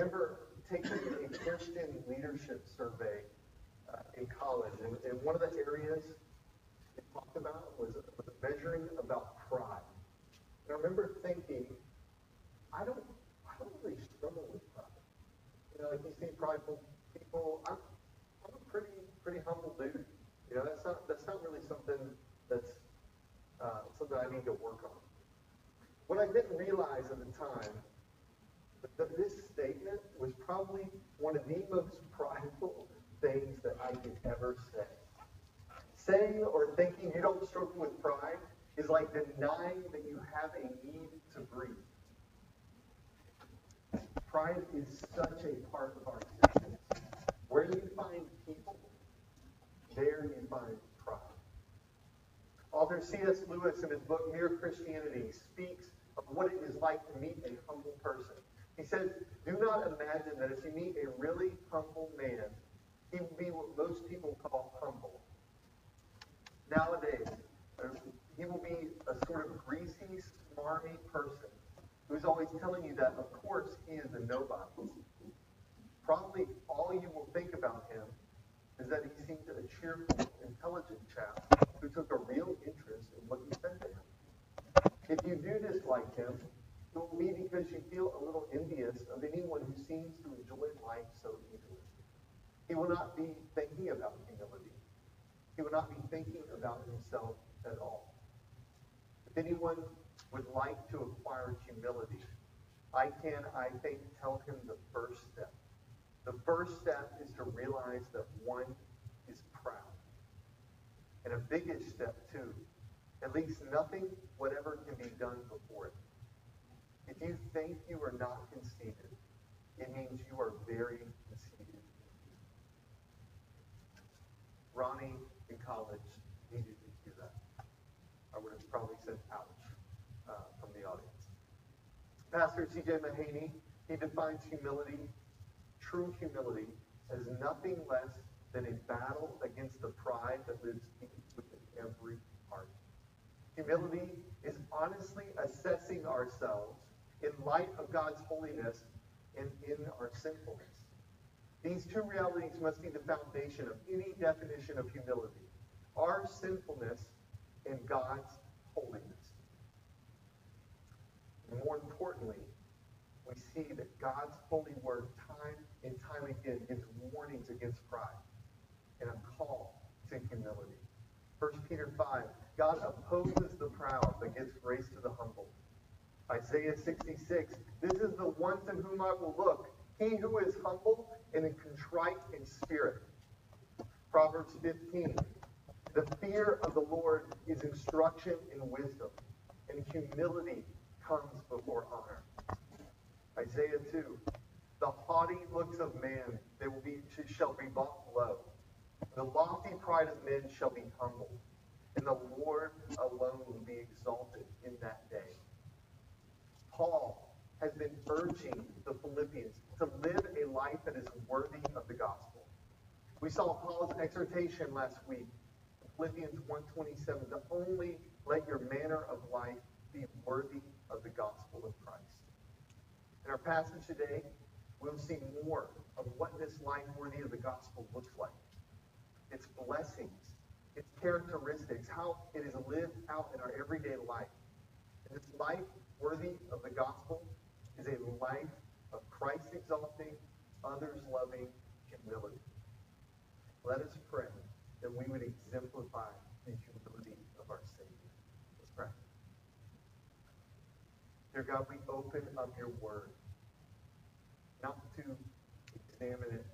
remember taking a Christian leadership survey uh, in college, and, and one of the areas it talked about was, was measuring about pride. And I remember thinking, I don't, I don't really struggle with pride. You know, like you see prideful people, I'm, I'm a pretty, pretty humble dude. You know, that's not, that's not really something that's uh, something I need to work on. What I didn't realize at the time that this statement was probably one of the most prideful things that I could ever say. Saying or thinking you don't struggle with pride is like denying that you have a need to breathe. Pride is such a part of our existence. Where you find people, there you find pride. Author C.S. Lewis, in his book Mere Christianity, speaks of what it is like to meet a humble person. He says, Do not imagine that if you meet a really humble man, he will be what most people call humble. Nowadays, uh, he will be a sort of greasy, smarmy person who's always telling you that, of course, he is a nobody. Probably all you will think about him is that he seemed a cheerful, intelligent chap who took a real interest in what you said to him. If you do dislike him, will because you feel a little envious of anyone who seems to enjoy life so easily. He will not be thinking about humility. He will not be thinking about himself at all. If anyone would like to acquire humility, I can, I think, tell him the first step. The first step is to realize that one is proud. And a biggest step, too, at least nothing, whatever, can be done before it. You think you are not conceited, it means you are very conceited. Ronnie in college needed to hear that. I would have probably said ouch uh, from the audience. Pastor C.J. Mahaney, he defines humility, true humility, as nothing less than a battle against the pride that lives deep within every heart. Humility is honestly assessing ourselves in light of God's holiness and in our sinfulness. These two realities must be the foundation of any definition of humility our sinfulness and God's holiness. More importantly, we see that God's holy word time and time again gives warnings against pride and a call to humility. 1 Peter 5, God opposes the proud but gives grace to the humble. Isaiah 66, this is the one to whom I will look, he who is humble and contrite in spirit. Proverbs 15, the fear of the Lord is instruction in wisdom, and humility comes before honor. Isaiah 2, the haughty looks of man they will be, shall be brought low. The lofty pride of men shall be humbled, and the Lord alone will be exalted in that day. Paul has been urging the Philippians to live a life that is worthy of the gospel. We saw Paul's exhortation last week, Philippians 1.27, to only let your manner of life be worthy of the gospel of Christ. In our passage today, we'll see more of what this life worthy of the gospel looks like. Its blessings, its characteristics, how it is lived out in our everyday life. This life worthy of the gospel is a life of Christ exalting, others loving humility. Let us pray that we would exemplify the humility of our Savior. Let's pray. Dear God, we open up your word, not to examine it,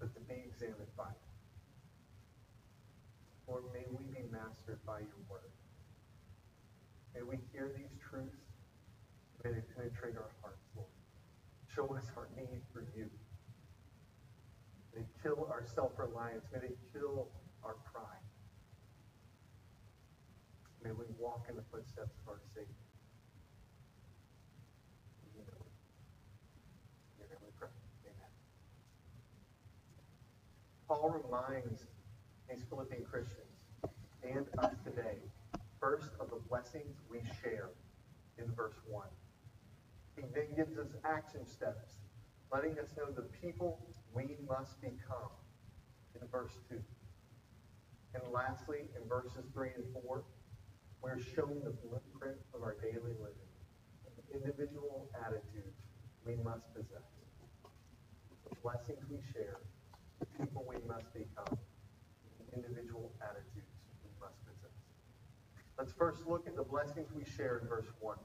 but to be examined by it. Lord, may we be mastered by your. May we hear these truths. May they penetrate our hearts, Lord. Show us our need for you. May they kill our self-reliance. May they kill our pride. May we walk in the footsteps of our Savior. Paul reminds these Philippian Christians and us today, first of the blessings we share in verse 1. He then gives us action steps, letting us know the people we must become in verse 2. And lastly, in verses 3 and 4, we're shown the blueprint of our daily living, the individual attitudes we must possess, the blessings we share, the people we must become, the individual attitudes. Let's first look at the blessings we share in verse 1.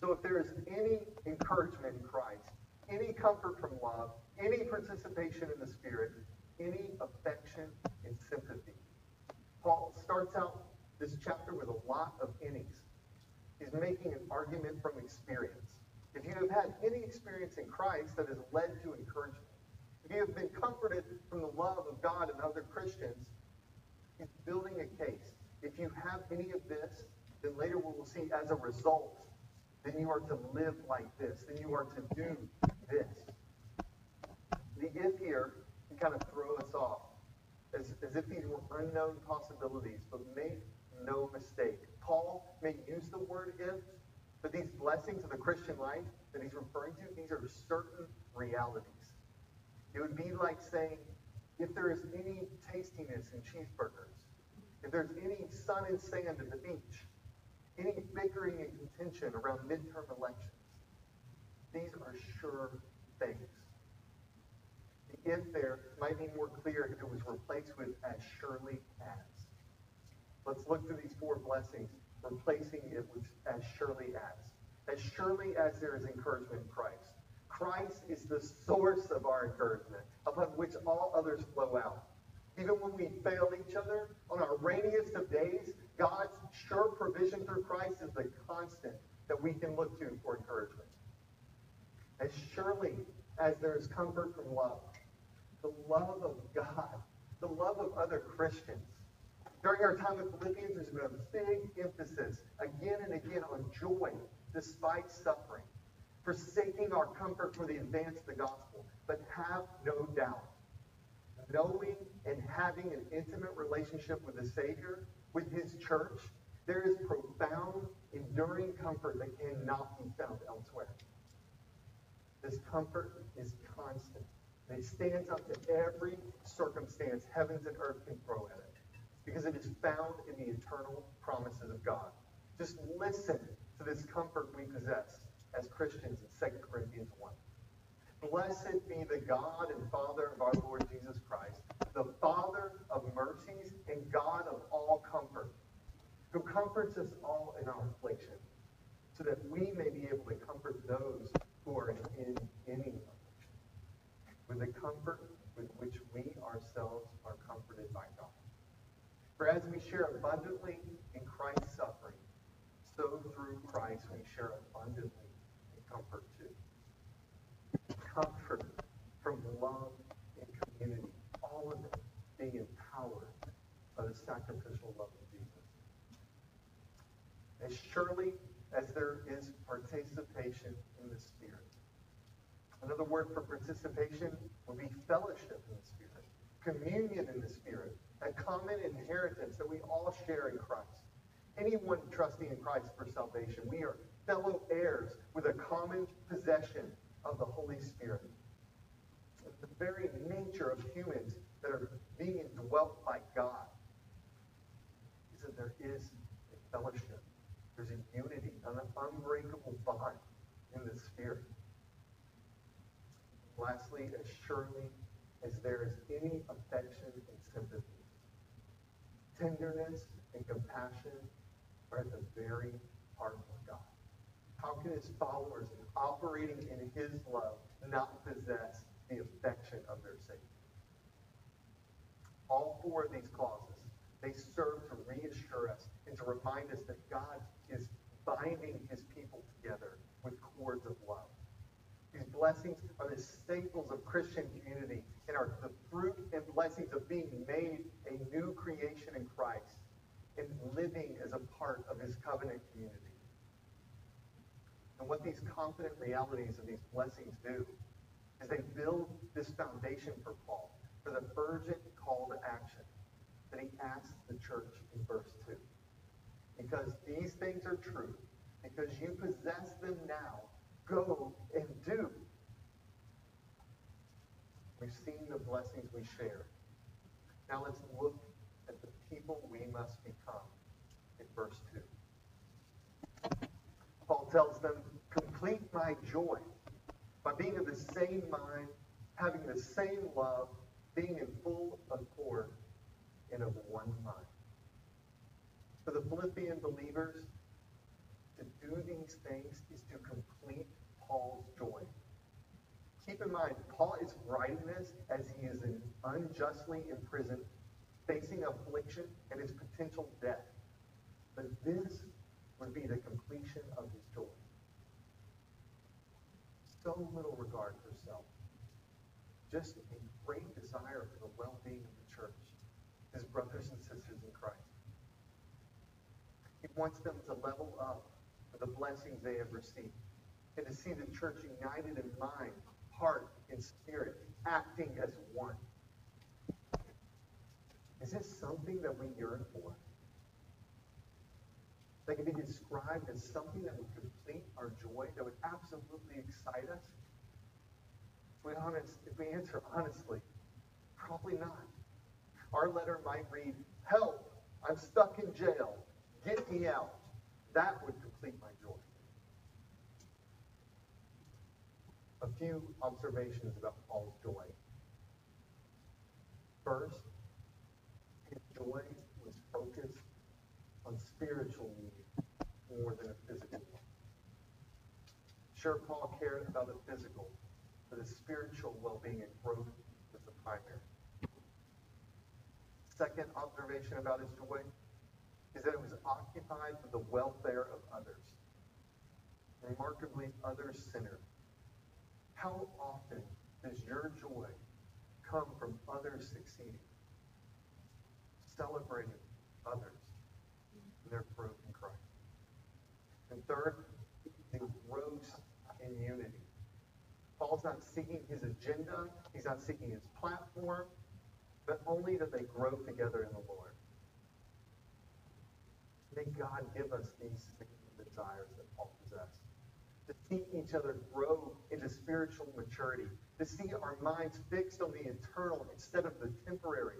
So if there is any encouragement in Christ, any comfort from love, any participation in the Spirit, any affection and sympathy. Paul starts out this chapter with a lot of innings. He's making an argument from experience. If you have had any experience in Christ that has led to encouragement, if you have been comforted from the love of God and other Christians, he's building a case. If you have any of this, then later we will see as a result, then you are to live like this, then you are to do this. The if here can kind of throw us off as, as if these were unknown possibilities, but make no mistake. Paul may use the word if, but these blessings of the Christian life that he's referring to, these are certain realities. It would be like saying, if there is any tastiness in cheeseburgers, if there's any sun and sand at the beach, any bickering and contention around midterm elections, these are sure things. The if there might be more clear if it was replaced with as surely as. Let's look through these four blessings, replacing it with as surely as. As surely as there is encouragement in Christ. Christ is the source of our encouragement, upon which all others flow out. Even when we fail each other, on our rainiest of days, God's sure provision through Christ is the constant that we can look to for encouragement. As surely as there is comfort from love, the love of God, the love of other Christians. During our time with Philippians, there's been a big emphasis again and again on joy despite suffering, forsaking our comfort for the advance of the gospel. But have no doubt, knowing and having an intimate relationship with the Savior, with His church, there is profound, enduring comfort that cannot be found elsewhere. This comfort is constant. And it stands up to every circumstance heavens and earth can throw at it. Because it is found in the eternal promises of God. Just listen to this comfort we possess as Christians in 2 Corinthians 1. Blessed be the God and Father of our Lord Jesus Christ, the Father of mercies and God of all comfort, who comforts us all in our affliction, so that we may be able to comfort those who are in any affliction, with the comfort with which we ourselves are comforted by God. For as we share abundantly in Christ's suffering, so through Christ we share abundantly in comfort. Comfort from love and community, all of it being empowered by the sacrificial love of Jesus. As surely as there is participation in the Spirit. Another word for participation would be fellowship in the Spirit, communion in the Spirit, a common inheritance that we all share in Christ. Anyone trusting in Christ for salvation, we are fellow heirs with a common possession of the Holy Spirit. The very nature of humans that are being indwelt by God is that there is a fellowship. There's a unity, an unbreakable bond in the Spirit. Lastly, as surely as there is any affection and sympathy, tenderness and compassion are at the very heart. How can his followers, operating in his love, not possess the affection of their Savior? All four of these clauses, they serve to reassure us and to remind us that God is binding his people together with cords of love. These blessings are the staples of Christian community and are the fruit and blessings of being made a new creation in Christ and living as a part of his covenant community. And what these confident realities of these blessings do is they build this foundation for Paul, for the urgent call to action that he asks the church in verse 2. Because these things are true, because you possess them now. Go and do. We've seen the blessings we share. Now let's look at the people we must become in verse 2. Paul tells them, complete my joy by being of the same mind, having the same love, being in full accord and of one mind. For the Philippian believers, to do these things is to complete Paul's joy. Keep in mind, Paul is writing this as he is unjustly imprisoned, facing affliction and his potential death. But this would be the completion of his joy. So little regard for self. Just a great desire for the well-being of the church, his brothers and sisters in Christ. He wants them to level up for the blessings they have received and to see the church united in mind, heart, and spirit, acting as one. Is this something that we yearn for? That can be described as something that would complete our joy, that would absolutely excite us? If we, honest, if we answer honestly, probably not. Our letter might read, Help, I'm stuck in jail. Get me out. That would complete my joy. A few observations about Paul's joy. First, his joy was focused on spiritual need more than a physical one. Sure, Paul cared about the physical, but his spiritual well-being and growth was the primary. Second observation about his joy is that it was occupied with the welfare of others. Remarkably, other-centered. How often does your joy come from others succeeding? Celebrating others and their growth. And third, it grows in unity. Paul's not seeking his agenda, he's not seeking his platform, but only that they grow together in the Lord. May God give us these desires that Paul possessed. To see each other grow into spiritual maturity. To see our minds fixed on the eternal instead of the temporary.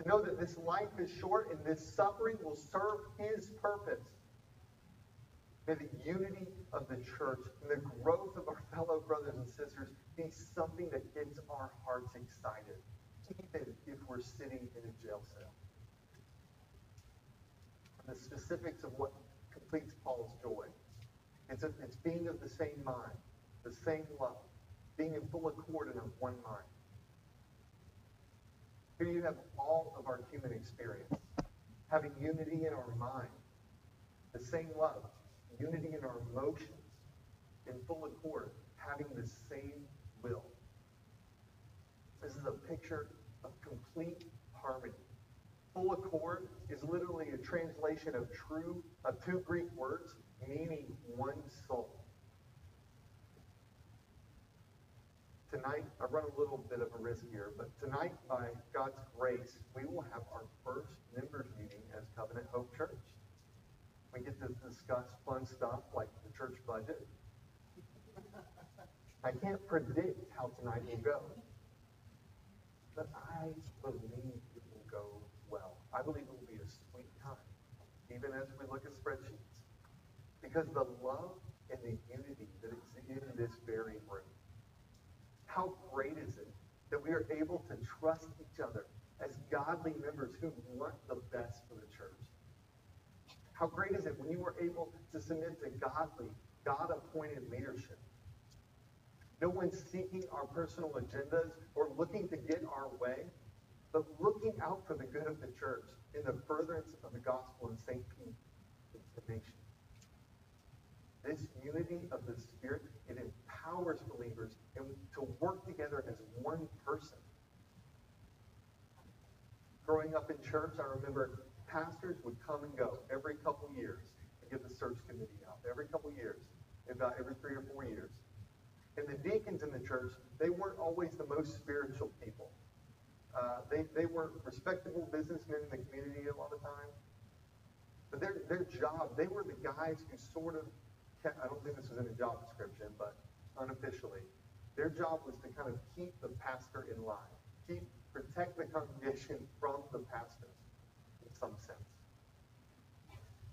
To know that this life is short and this suffering will serve his purpose. May the unity of the church and the growth of our fellow brothers and sisters be something that gets our hearts excited, even if we're sitting in a jail cell the specifics of what completes Paul's joy. It's, a, it's being of the same mind, the same love, being in full accord and of one mind. Here you have all of our human experience, having unity in our mind, the same love, unity in our emotions, in full accord, having the same will. This is a picture of complete harmony full accord is literally a translation of true of two Greek words meaning one soul. Tonight, I run a little bit of a risk here, but tonight, by God's grace, we will have our first members meeting as Covenant Hope Church. We get to discuss fun stuff like the church budget. I can't predict how tonight will go, but I believe it will go well. I believe it will be a sweet time, even as we look at spreadsheets. Because the love and the unity that is in this very room. How great is it that we are able to trust each other as godly members who want the best for the church? How great is it when you are able to submit to godly, God appointed leadership? No one's seeking our personal agendas or looking to get our way but looking out for the good of the church in the furtherance of the gospel and St. Pete to the nation. This unity of the Spirit, it empowers believers to work together as one person. Growing up in church, I remember pastors would come and go every couple years to get the search committee out. Every couple years, about every three or four years. And the deacons in the church, they weren't always the most spiritual people. Uh, they, they were respectable businessmen in the community a lot of times. But their, their job, they were the guys who sort of, kept, I don't think this was in a job description, but unofficially, their job was to kind of keep the pastor in line, keep, protect the congregation from the pastor some sense.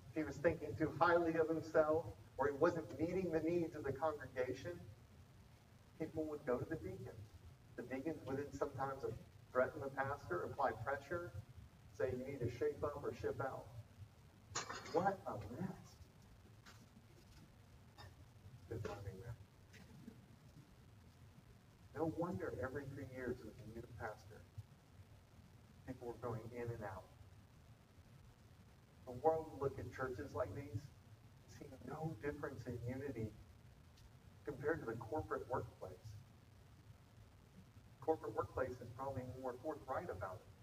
If he was thinking too highly of himself, or he wasn't meeting the needs of the congregation, people would go to the deacons. The deacons would then sometimes threaten the pastor, apply pressure, say you need to shape up or ship out. What a mess. Good. No wonder every three years with a new pastor, people were going in and out. World look at churches like these, and see no difference in unity compared to the corporate workplace. Corporate workplace is probably more forthright about it.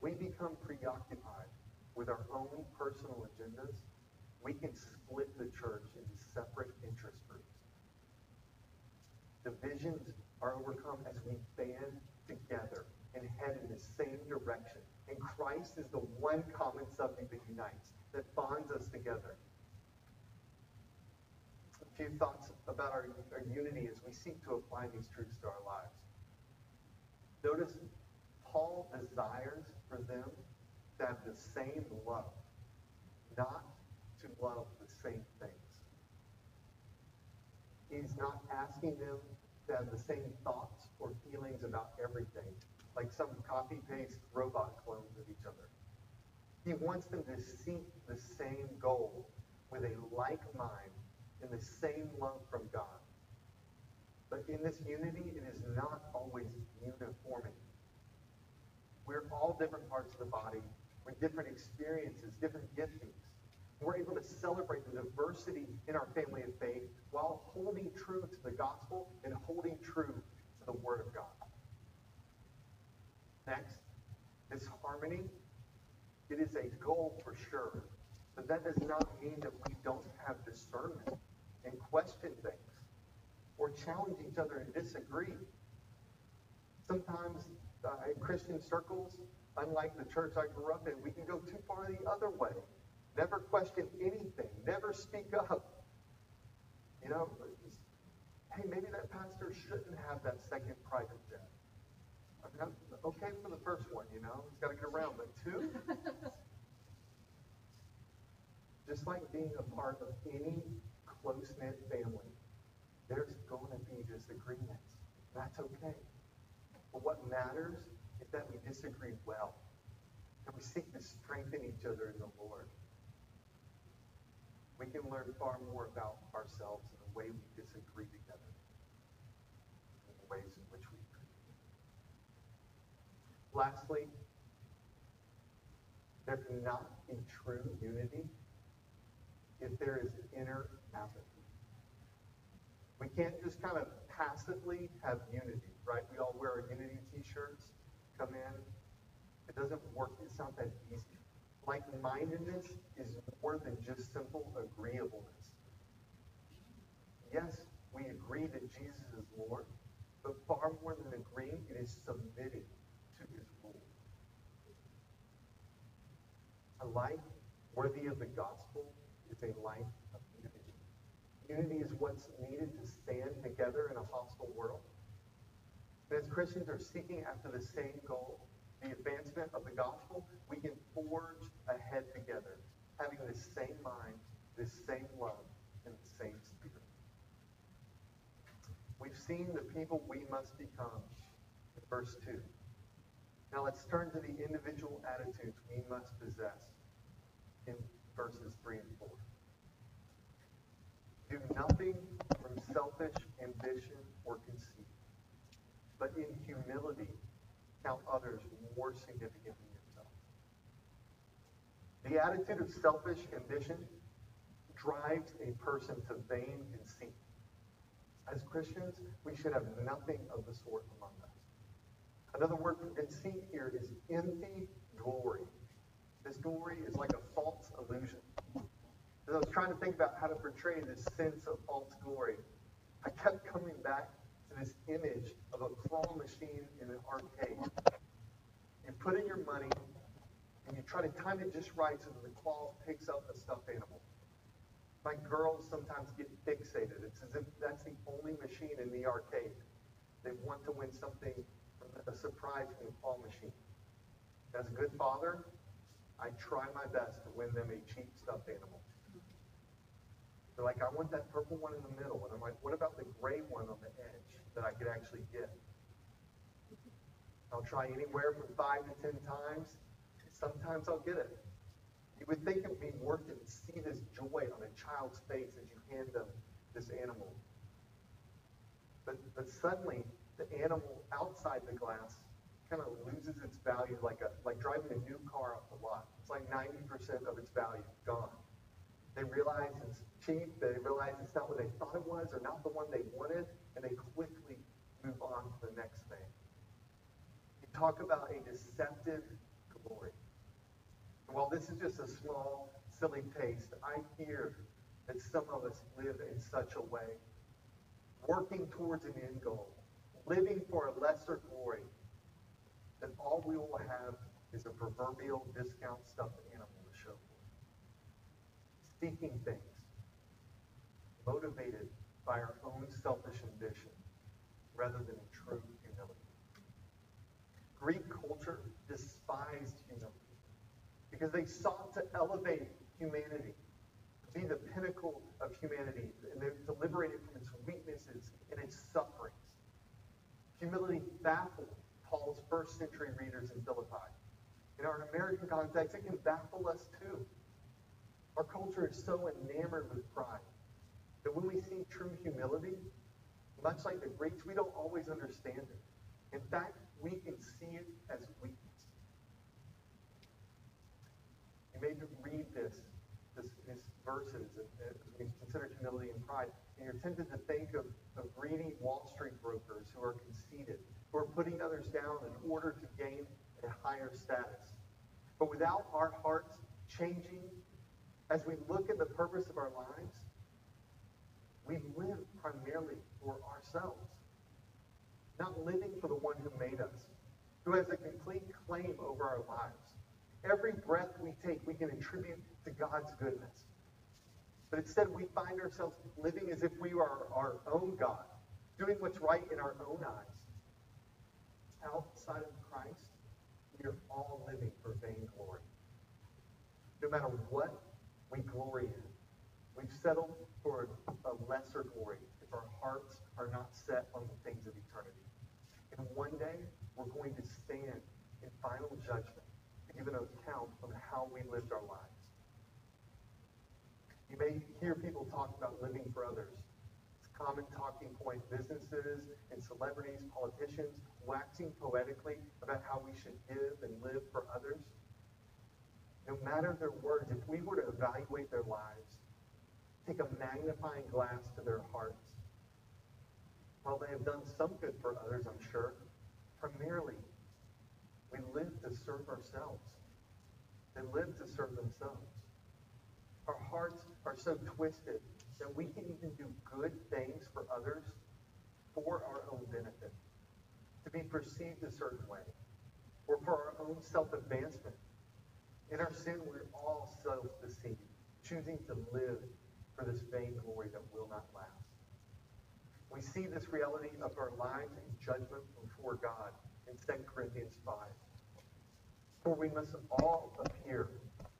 When we become preoccupied with our own personal agendas, we can split the church into separate interest groups. Divisions are overcome as we band together and head in the same direction. And Christ is the one common subject that unites, that bonds us together. A few thoughts about our, our unity as we seek to apply these truths to our lives. Notice Paul desires for them to have the same love, not to love the same things. He's not asking them to have the same thoughts or feelings about everything, like some copy paste robot clones of each other. He wants them to seek the same goal with a like mind and the same love from God. But in this unity, it is not always uniformity. We're all different parts of the body with different experiences, different giftings. We're able to celebrate the diversity in our family of faith while holding true to the gospel and holding true to the Word of God. Next, this harmony, it is a goal for sure, but that does not mean that we don't have discernment and question things or challenge each other and disagree. Sometimes uh, in Christian circles, unlike the church I grew up in, we can go too far the other way. Never question anything. Never speak up. You know, hey, maybe that pastor shouldn't have that second private jet. Okay for the first one, you know, he's got to get around, but two? Just like being a part of any close-knit family, there's going to be disagreements. That's okay. But what matters is that we disagree well. that we seek to strengthen each other in the Lord. We can learn far more about ourselves in the way we disagree together, in the ways in which we agree. Lastly, there cannot be true unity if there is inner apathy. We can't just kind of passively have unity, right? We all wear our unity t-shirts, come in. It doesn't work. It's not that easy. Like-mindedness is more than just simple agreeableness. Yes, we agree that Jesus is Lord, but far more than agreeing, it is submitting to his rule. A life worthy of the gospel is a life of unity. Unity is what's needed to stand together in a hostile world. And as Christians are seeking after the same goal, the advancement of the gospel, we can forge ahead together, having the same mind, the same love, and the same spirit. We've seen the people we must become in verse 2. Now let's turn to the individual attitudes we must possess in verses 3 and 4. Do nothing from selfish ambition or conceit, but in humility count others more significant than yourself. The attitude of selfish ambition drives a person to vain conceit. As Christians, we should have nothing of the sort among us. Another word for conceit here is empty glory. This glory is like a false illusion. As I was trying to think about how to portray this sense of false glory, I kept coming back to this image of a claw machine in an arcade. You put in your money, and you try to time it just right so that the claw picks up the stuffed animal. My girls sometimes get fixated. It's as if that's the only machine in the arcade. They want to win something, a surprise from the claw machine. As a good father, I try my best to win them a cheap stuffed animal. They're like, I want that purple one in the middle. And I'm like, what about the gray one on the edge that I could actually get? I'll try anywhere from five to ten times. Sometimes I'll get it. You would think it would be worth it to see this joy on a child's face as you hand them this animal. But, but suddenly, the animal outside the glass kind of loses its value like a like driving a new car off the lot. It's like 90% of its value gone. They realize it's cheap, they realize it's not what they thought it was or not the one they wanted, and they quickly move on to the next thing. You talk about a deceptive glory. And while this is just a small, silly taste, I hear that some of us live in such a way, working towards an end goal, living for a lesser glory, that all we will have is a proverbial discount stuffed animal to show. Seeking things, motivated by our own selfish ambition, rather than true humility. Greek culture despised humility because they sought to elevate humanity, to be the pinnacle of humanity, and to liberate it from its weaknesses and its sufferings. Humility baffled Paul's first century readers in Philippi. In our American context, it can baffle us too. Our culture is so enamored with pride that when we see true humility, much like the Greeks, we don't always understand it. In fact, we can see it as weakness. You may read this, this these verses as we consider humility and pride, and you're tempted to think of, of greedy Wall Street brokers who are conceited, who are putting others down in order to gain a higher status. But without our hearts changing as we look at the purpose of our lives, we live primarily for ourselves, not living for the one who made us, who has a complete claim over our lives. Every breath we take, we can attribute to God's goodness. But instead, we find ourselves living as if we are our own God, doing what's right in our own eyes outside of Christ, we are all living for vainglory. No matter what we glory in, we've settled for a lesser glory if our hearts are not set on the things of eternity. And one day, we're going to stand in final judgment to give an account of how we lived our lives. You may hear people talk about living for others It's a common talking point businesses and celebrities, politicians, waxing poetically about how we should give and live for others. No matter their words, if we were to evaluate their lives, take a magnifying glass to their hearts, while they have done some good for others, I'm sure, primarily, we live to serve ourselves. They live to serve themselves. Our hearts are so twisted that we can even do good things for others for our own benefit, to be perceived a certain way, or for our own self-advancement. In our sin, we're all self-deceived, choosing to live for this vain glory that will not last. We see this reality of our lives in judgment before God in 2 Corinthians 5. For we must all appear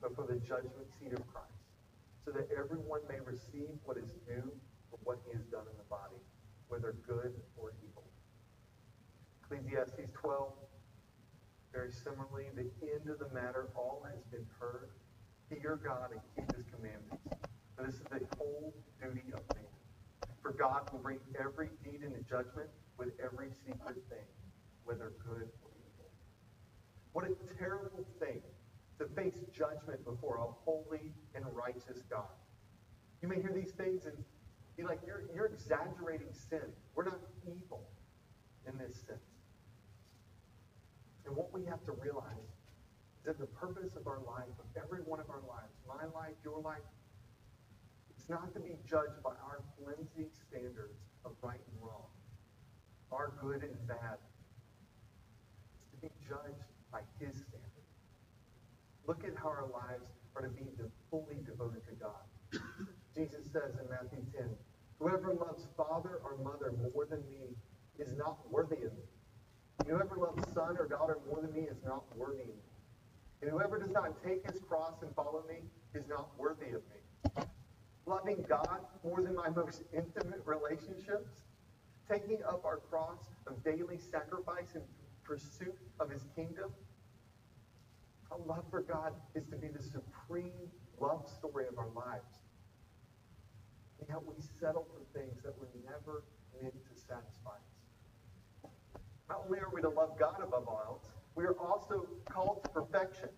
before the judgment seat of Christ so that everyone may receive what is due for what he has done in the body, whether good or evil. Ecclesiastes 12, very similarly, the end of the matter, all has been heard. Fear God and keep his commandments. This is the whole duty of man. For God will bring every deed into judgment with every secret thing, whether good or evil. What a terrible thing to face judgment before a holy and righteous God. You may hear these things and be like, you're, you're exaggerating sin. We're not evil in this sense. And what we have to realize is that the purpose of our life, of every one of our lives, my life, your life, it's not to be judged by our flimsy standards of right and wrong, our good and bad. It's to be judged by his standards Look at how our lives are to be fully devoted to God. Jesus says in Matthew 10, Whoever loves father or mother more than me is not worthy of me. Whoever loves son or daughter more than me is not worthy of me. And whoever does not take his cross and follow me is not worthy of me. Loving God more than my most intimate relationships, taking up our cross of daily sacrifice in pursuit of his kingdom. Our love for God is to be the supreme love story of our lives. And yet we settle for things that were never meant to satisfy us. Not only are we to love God above all else, we are also called to perfection.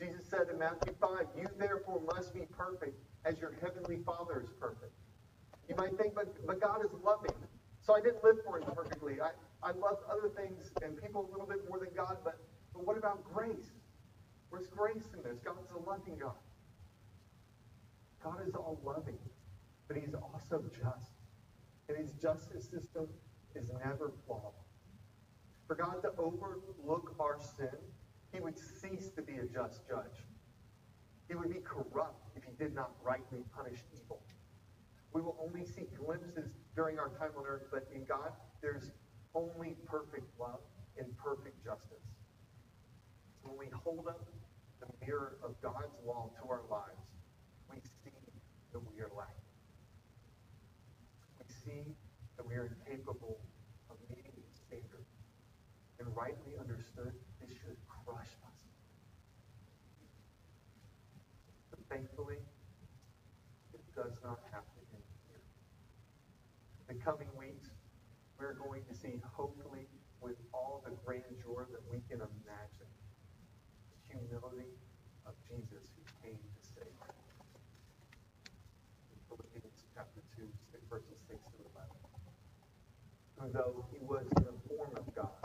Jesus said in Matthew 5, You therefore must be perfect as your heavenly Father is perfect. You might think, but, but God is loving. So I didn't live for him perfectly. I, I loved other things and people a little bit more than God, but, but what about grace? Where's grace in this? God's a loving God. God is all loving, but he's also just. And his justice system is never flawed. For God to overlook our sin, he would cease to be a just judge. He would be corrupt if he did not rightly punish evil. We will only see glimpses during our time on earth, but in God, there's only perfect love and perfect justice. When we hold up the mirror of God's law to our lives, we see that we are lacking. We see that we are incapable of meeting His standard. And rightly understood, this should crush us. But thankfully, it does not happen end here. In the coming weeks, we're going to see, hopefully, with all the grandeur that we can imagine, the humility of Jesus who came to save us. Philippians chapter 2, verses 6 to 11. Who, though he was in the form of God,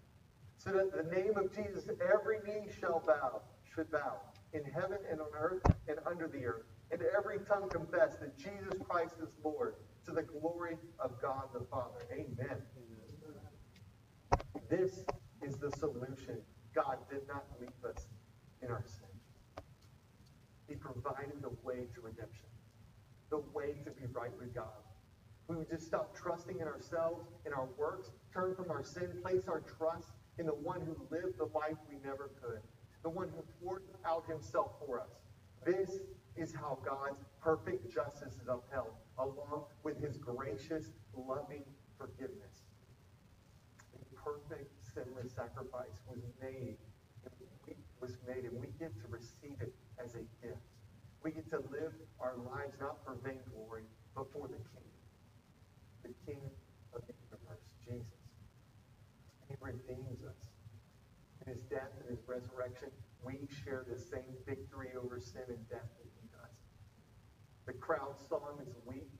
so that the name of Jesus, every knee shall bow, should bow, in heaven and on earth and under the earth, and every tongue confess that Jesus Christ is Lord, to the glory of God the Father. Amen. This is the solution. God did not leave us in our sin. He provided the way to redemption, the way to be right with God. We would just stop trusting in ourselves, in our works, turn from our sin, place our trust in the one who lived the life we never could, the one who poured out himself for us. This is how God's perfect justice is upheld, along with his gracious, loving forgiveness. A perfect, sinless sacrifice was made, was made, and we get to receive it as a gift. We get to live our lives not for vainglory, but for the King, the King of the universe, Jesus. He redeems us. In his death and his resurrection, we share the same victory over sin and death that he does. The crowd saw him as weak.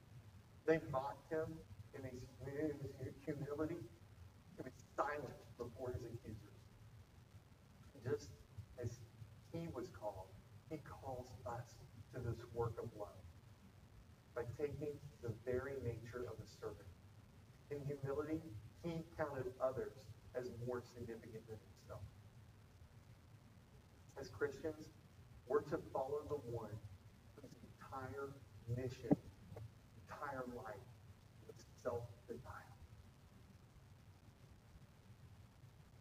They mocked him in his, humility. He was silent before his accusers. Just as he was called, he calls us to this work of love by taking the very nature of a servant. In humility, he counted others as more significant than himself. As Christians, we're to follow the one whose entire mission, entire life was self-denial.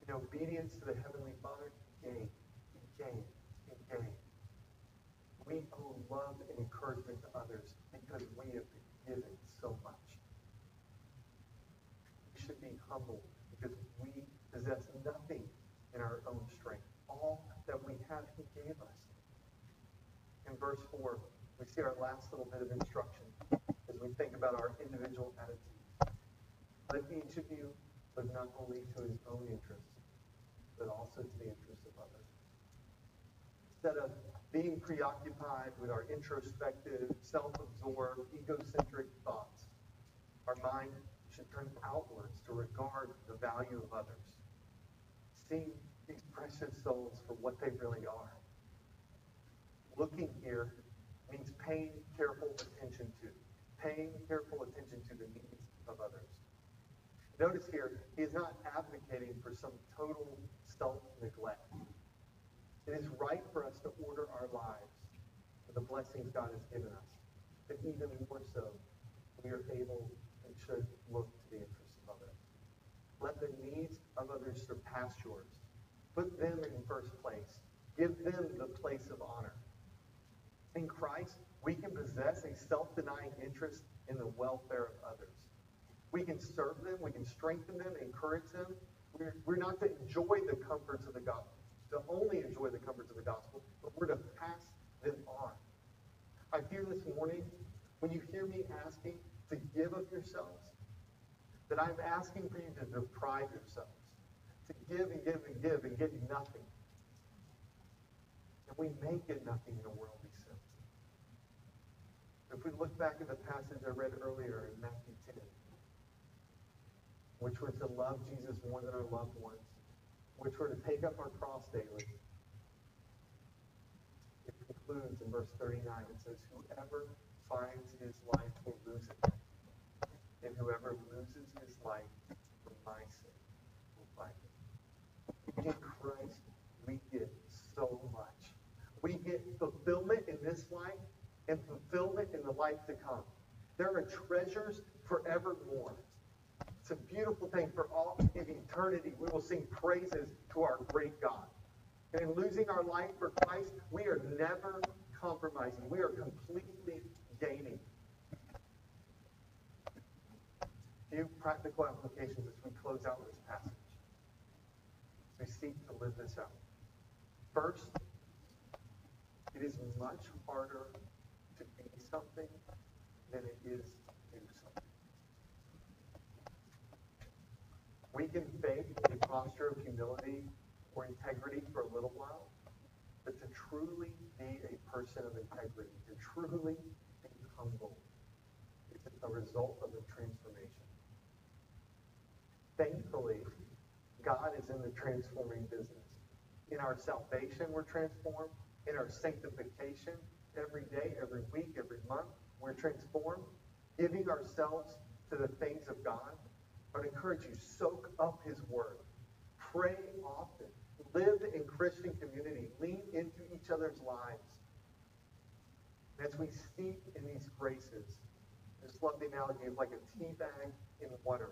In obedience to the Heavenly Father, gave, he gave. We owe love and encouragement to others because we have been given so much. We should be humble because we possess nothing in our own strength. That we have, he gave us. In verse 4, we see our last little bit of instruction as we think about our individual attitudes. Let each of you look not only to his own interests, but also to the interests of others. Instead of being preoccupied with our introspective, self-absorbed, egocentric thoughts. Our mind should turn outwards to regard the value of others. See these precious souls for what they really are. Looking here means paying careful attention to, paying careful attention to the needs of others. Notice here, he is not advocating for some total self-neglect. It is right for us to order our lives for the blessings God has given us, but even more so, we are able and should look to the interests of others. Let the needs of others surpass yours. Put them in first place. Give them the place of honor. In Christ, we can possess a self-denying interest in the welfare of others. We can serve them, we can strengthen them, encourage them. We're, we're not to enjoy the comforts of the gospel to only enjoy the comforts of the gospel, but we're to pass them on. I fear this morning, when you hear me asking to give of yourselves, that I'm asking for you to deprive yourselves, give and give and give and get nothing. And we may get nothing in a worldly sense. If we look back at the passage I read earlier in Matthew 10, which were to love Jesus more than our loved ones, which we're to take up our cross daily. It concludes in verse 39. It says, Whoever finds his life will lose it. And whoever loses his life for my sake. In Christ, we get so much. We get fulfillment in this life and fulfillment in the life to come. There are treasures forevermore. It's a beautiful thing for all of eternity. We will sing praises to our great God. And in losing our life for Christ, we are never compromising. We are completely gaining. A few practical applications as we close out this passage. We seek to live this out. First, it is much harder to be something than it is to do something. We can fake a posture of humility or integrity for a little while, but to truly be a person of integrity, to truly be humble, is a result of the transformation. Thankfully, God is in the transforming business. In our salvation, we're transformed. In our sanctification, every day, every week, every month, we're transformed. Giving ourselves to the things of God I would encourage you, soak up his word. Pray often. Live in Christian community. Lean into each other's lives. As we steep in these graces, I just love the analogy of like a tea bag in water.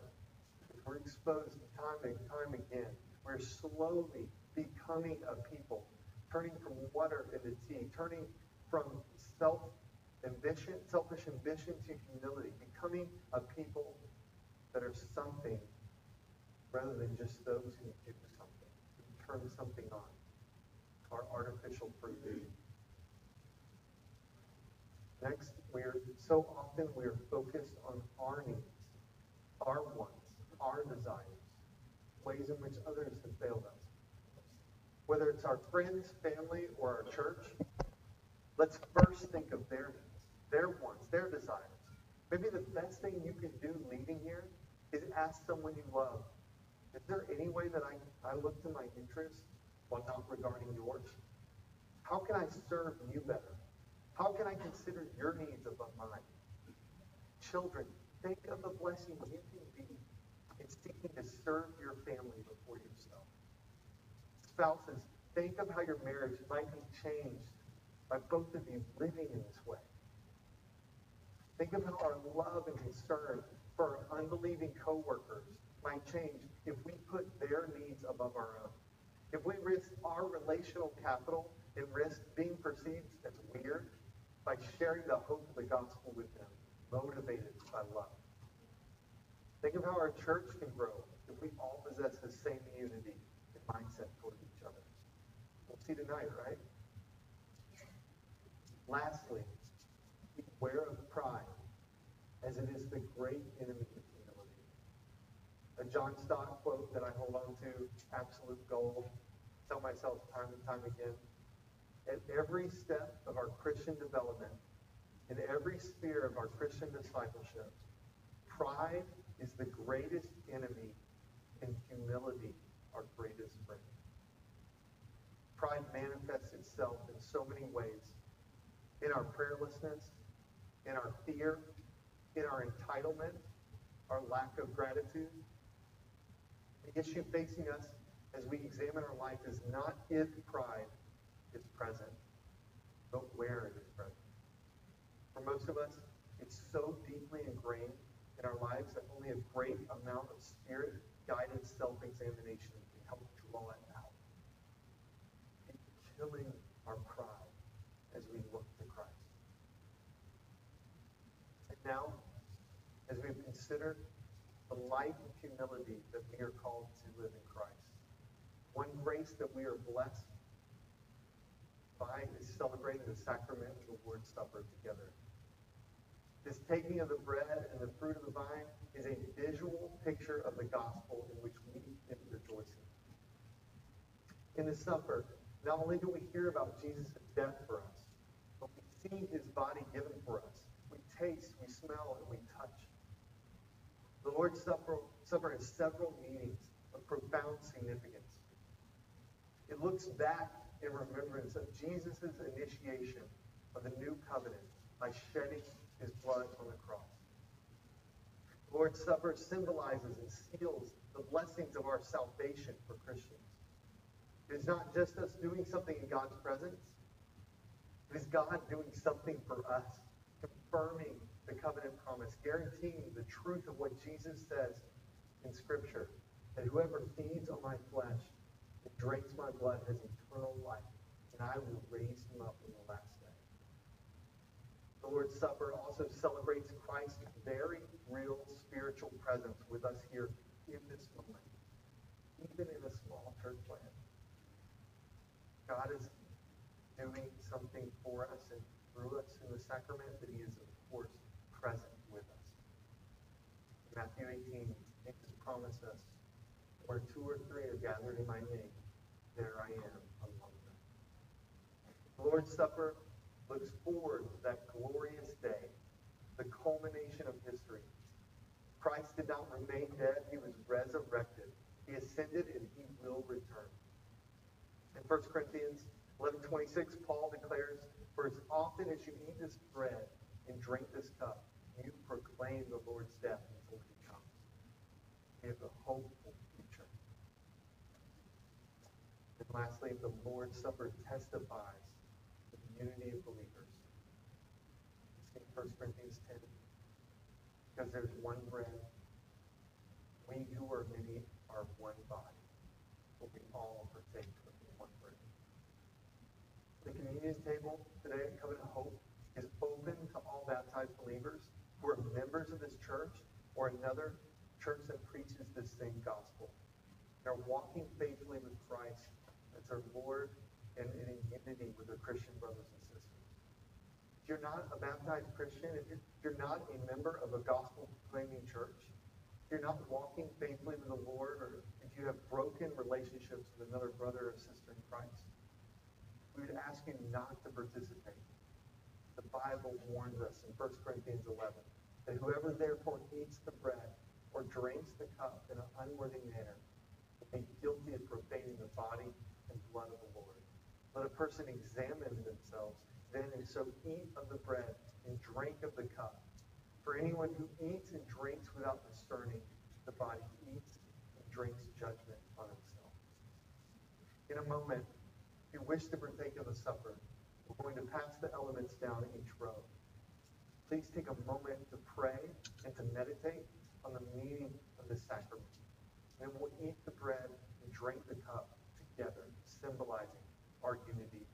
We're exposed time and time again, we're slowly becoming a people, turning from water into tea, turning from self ambition, selfish ambition to humility, becoming a people that are something rather than just those who do something, who turn something on, our artificial fruit. Next, we are so often we are focused on our needs, our wants, our desires, ways in which others have failed us. Whether it's our friends, family, or our church, let's first think of their needs, their wants, their desires. Maybe the best thing you can do leaving here is ask someone you love, is there any way that I, I look to my interests while not regarding yours? How can I serve you better? How can I consider your needs above mine? Children, think of the blessing you can be seeking to serve your family before yourself. Spouses, think of how your marriage might be changed by both of you living in this way. Think of how our love and concern for our unbelieving coworkers might change if we put their needs above our own. If we risk our relational capital and risk being perceived as weird by sharing the hope of the gospel with them, motivated by love. Think of how our church can grow if we all possess the same unity and mindset toward each other. We'll see tonight, right? Lastly, beware of pride, as it is the great enemy of humility. A John Stott quote that I hold on to, absolute gold, tell myself time and time again. at every step of our Christian development, in every sphere of our Christian discipleship, pride is the greatest enemy and humility our greatest friend. Pride manifests itself in so many ways. In our prayerlessness, in our fear, in our entitlement, our lack of gratitude. The issue facing us as we examine our life is not if pride is present, but where it is present. For most of us, it's so deeply ingrained in our lives that only a great amount of spirit guided self examination can help draw it out. It's killing our pride as we look to Christ. And now, as we've considered the life of humility that we are called to live in Christ, one grace that we are blessed by is celebrating the sacrament of the Lord's Supper together. This taking of the bread and the fruit of the vine is a visual picture of the gospel in which we can rejoicing. In the supper, not only do we hear about Jesus' death for us, but we see his body given for us. We taste, we smell, and we touch. The Lord's Supper, Supper has several meanings of profound significance. It looks back in remembrance of Jesus' initiation of the new covenant by shedding his blood on the cross. The Lord's Supper symbolizes and seals the blessings of our salvation for Christians. It is not just us doing something in God's presence. It is God doing something for us, confirming the covenant promise, guaranteeing the truth of what Jesus says in Scripture, that whoever feeds on my flesh and drinks my blood has eternal life, and I will raise him up in the last day. The Lord's Supper also celebrates Christ's very real spiritual presence with us here in this moment, even in a small church plant. God is doing something for us and through us in the sacrament that he is, of course, present with us. Matthew 18, Jesus promised us, where two or three are gathered in my name, there I am among them. The Lord's Supper looks forward to that glorious day, the culmination of history. Christ did not remain dead, he was resurrected. He ascended and he will return. In 1 Corinthians 11 26, Paul declares, For as often as you eat this bread and drink this cup, you proclaim the Lord's death until he comes. We have a hopeful future. And lastly, the Lord's Supper testifies unity of believers. See 1 Corinthians 10. Because there's one bread, we who are many are one body, but we all partake of one bread. The communion table today at Covenant Hope is open to all baptized believers who are members of this church or another church that preaches this same gospel. They're walking faithfully with Christ as their Lord and in unity with their Christian brothers and sisters. If you're not a baptized Christian, if you're, not a member of a gospel proclaiming church, if you're not walking faithfully with the Lord, or if you have broken relationships with another brother or sister in Christ, we would ask you not to participate. The Bible warns us in 1 Corinthians 11 that whoever therefore eats the bread or drinks the cup in an unworthy manner will be guilty of profaning the body and blood of the Lord. Let a person examine themselves then and so eat of the bread and drink of the cup. For anyone who eats and drinks without discerning the body eats and drinks judgment on himself. In a moment, if you wish to partake of the supper, we're going to pass the elements down each row. Please take a moment to pray and to meditate on the meaning of this sacrament. And we'll eat the bread and drink the cup together, symbolizing our unity